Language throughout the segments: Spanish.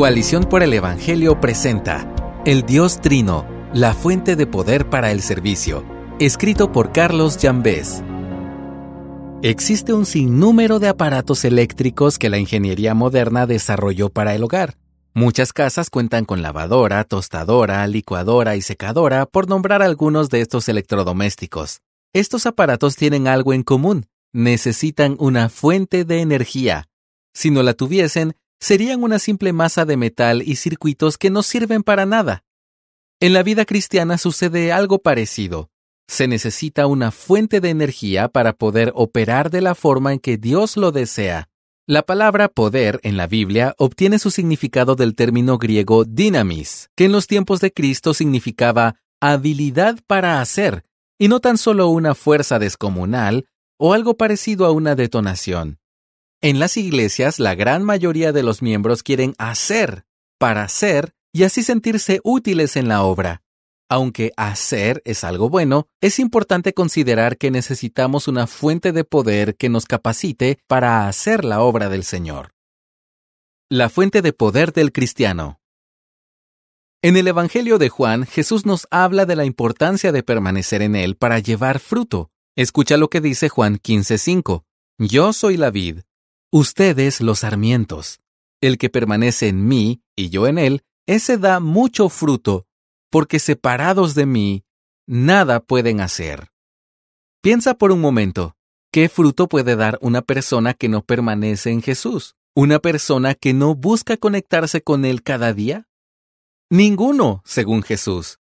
Coalición por el Evangelio presenta El Dios Trino, la fuente de poder para el servicio, escrito por Carlos Jambés. Existe un sinnúmero de aparatos eléctricos que la ingeniería moderna desarrolló para el hogar. Muchas casas cuentan con lavadora, tostadora, licuadora y secadora, por nombrar algunos de estos electrodomésticos. Estos aparatos tienen algo en común. Necesitan una fuente de energía. Si no la tuviesen, serían una simple masa de metal y circuitos que no sirven para nada. En la vida cristiana sucede algo parecido. Se necesita una fuente de energía para poder operar de la forma en que Dios lo desea. La palabra poder en la Biblia obtiene su significado del término griego dynamis, que en los tiempos de Cristo significaba habilidad para hacer, y no tan solo una fuerza descomunal o algo parecido a una detonación. En las iglesias, la gran mayoría de los miembros quieren hacer para ser y así sentirse útiles en la obra. Aunque hacer es algo bueno, es importante considerar que necesitamos una fuente de poder que nos capacite para hacer la obra del Señor. La fuente de poder del cristiano. En el Evangelio de Juan, Jesús nos habla de la importancia de permanecer en Él para llevar fruto. Escucha lo que dice Juan 15:5. Yo soy la vid, Ustedes los sarmientos. El que permanece en mí y yo en él, ese da mucho fruto, porque separados de mí, nada pueden hacer. Piensa por un momento, ¿qué fruto puede dar una persona que no permanece en Jesús? ¿Una persona que no busca conectarse con Él cada día? Ninguno, según Jesús.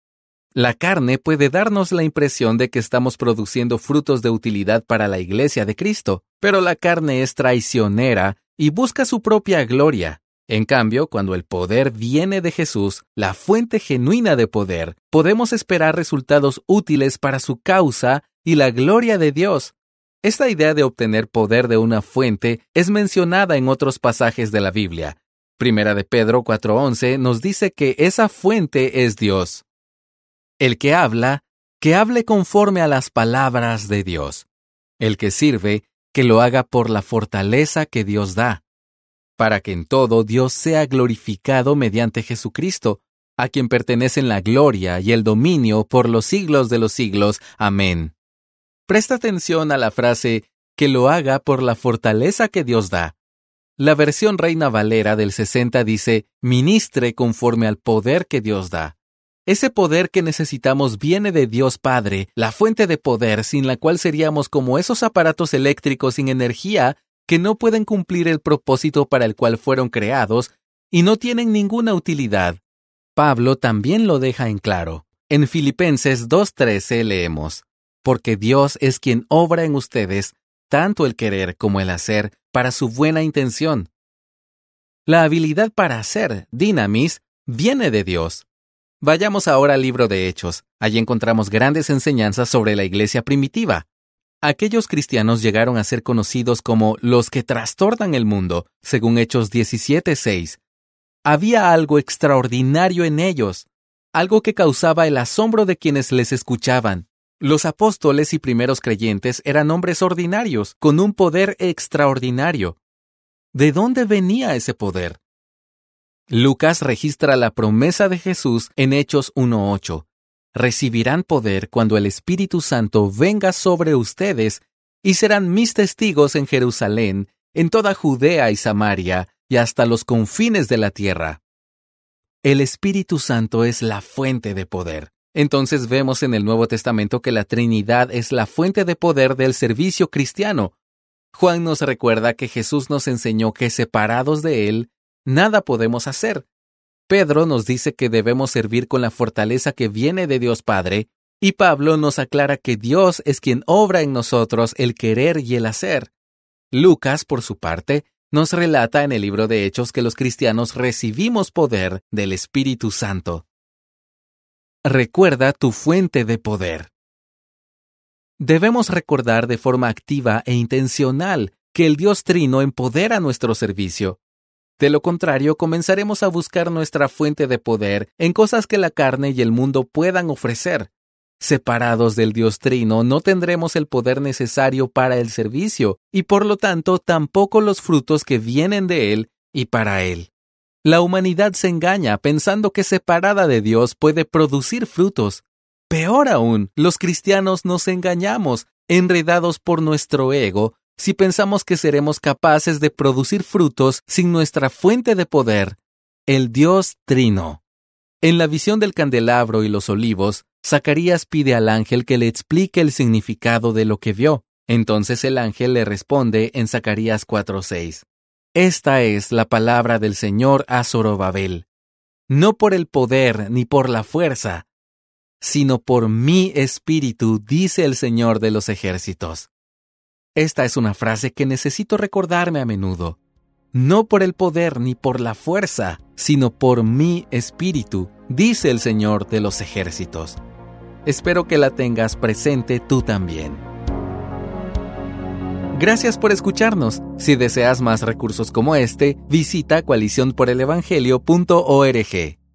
La carne puede darnos la impresión de que estamos produciendo frutos de utilidad para la iglesia de Cristo, pero la carne es traicionera y busca su propia gloria. En cambio, cuando el poder viene de Jesús, la fuente genuina de poder, podemos esperar resultados útiles para su causa y la gloria de Dios. Esta idea de obtener poder de una fuente es mencionada en otros pasajes de la Biblia. Primera de Pedro 4:11 nos dice que esa fuente es Dios. El que habla, que hable conforme a las palabras de Dios. El que sirve, que lo haga por la fortaleza que Dios da, para que en todo Dios sea glorificado mediante Jesucristo, a quien pertenecen la gloria y el dominio por los siglos de los siglos. Amén. Presta atención a la frase que lo haga por la fortaleza que Dios da. La versión Reina Valera del 60 dice, ministre conforme al poder que Dios da. Ese poder que necesitamos viene de Dios Padre, la fuente de poder sin la cual seríamos como esos aparatos eléctricos sin energía que no pueden cumplir el propósito para el cual fueron creados y no tienen ninguna utilidad. Pablo también lo deja en claro. En Filipenses 2.13 leemos, Porque Dios es quien obra en ustedes, tanto el querer como el hacer, para su buena intención. La habilidad para hacer, dinamis, viene de Dios. Vayamos ahora al libro de Hechos. Allí encontramos grandes enseñanzas sobre la iglesia primitiva. Aquellos cristianos llegaron a ser conocidos como los que trastornan el mundo, según Hechos 17:6. Había algo extraordinario en ellos, algo que causaba el asombro de quienes les escuchaban. Los apóstoles y primeros creyentes eran hombres ordinarios, con un poder extraordinario. ¿De dónde venía ese poder? Lucas registra la promesa de Jesús en Hechos 1.8. Recibirán poder cuando el Espíritu Santo venga sobre ustedes y serán mis testigos en Jerusalén, en toda Judea y Samaria, y hasta los confines de la tierra. El Espíritu Santo es la fuente de poder. Entonces vemos en el Nuevo Testamento que la Trinidad es la fuente de poder del servicio cristiano. Juan nos recuerda que Jesús nos enseñó que separados de Él, nada podemos hacer. Pedro nos dice que debemos servir con la fortaleza que viene de Dios Padre, y Pablo nos aclara que Dios es quien obra en nosotros el querer y el hacer. Lucas, por su parte, nos relata en el libro de Hechos que los cristianos recibimos poder del Espíritu Santo. Recuerda tu fuente de poder. Debemos recordar de forma activa e intencional que el Dios Trino empodera nuestro servicio. De lo contrario, comenzaremos a buscar nuestra fuente de poder en cosas que la carne y el mundo puedan ofrecer. Separados del Dios Trino, no tendremos el poder necesario para el servicio, y por lo tanto tampoco los frutos que vienen de Él y para Él. La humanidad se engaña pensando que separada de Dios puede producir frutos. Peor aún, los cristianos nos engañamos, enredados por nuestro ego, si pensamos que seremos capaces de producir frutos sin nuestra fuente de poder, el Dios Trino. En la visión del candelabro y los olivos, Zacarías pide al ángel que le explique el significado de lo que vio. Entonces el ángel le responde en Zacarías 4:6. Esta es la palabra del Señor a Zorobabel. No por el poder ni por la fuerza, sino por mi espíritu, dice el Señor de los ejércitos. Esta es una frase que necesito recordarme a menudo. No por el poder ni por la fuerza, sino por mi espíritu, dice el Señor de los ejércitos. Espero que la tengas presente tú también. Gracias por escucharnos. Si deseas más recursos como este, visita coaliciónporelevangelio.org.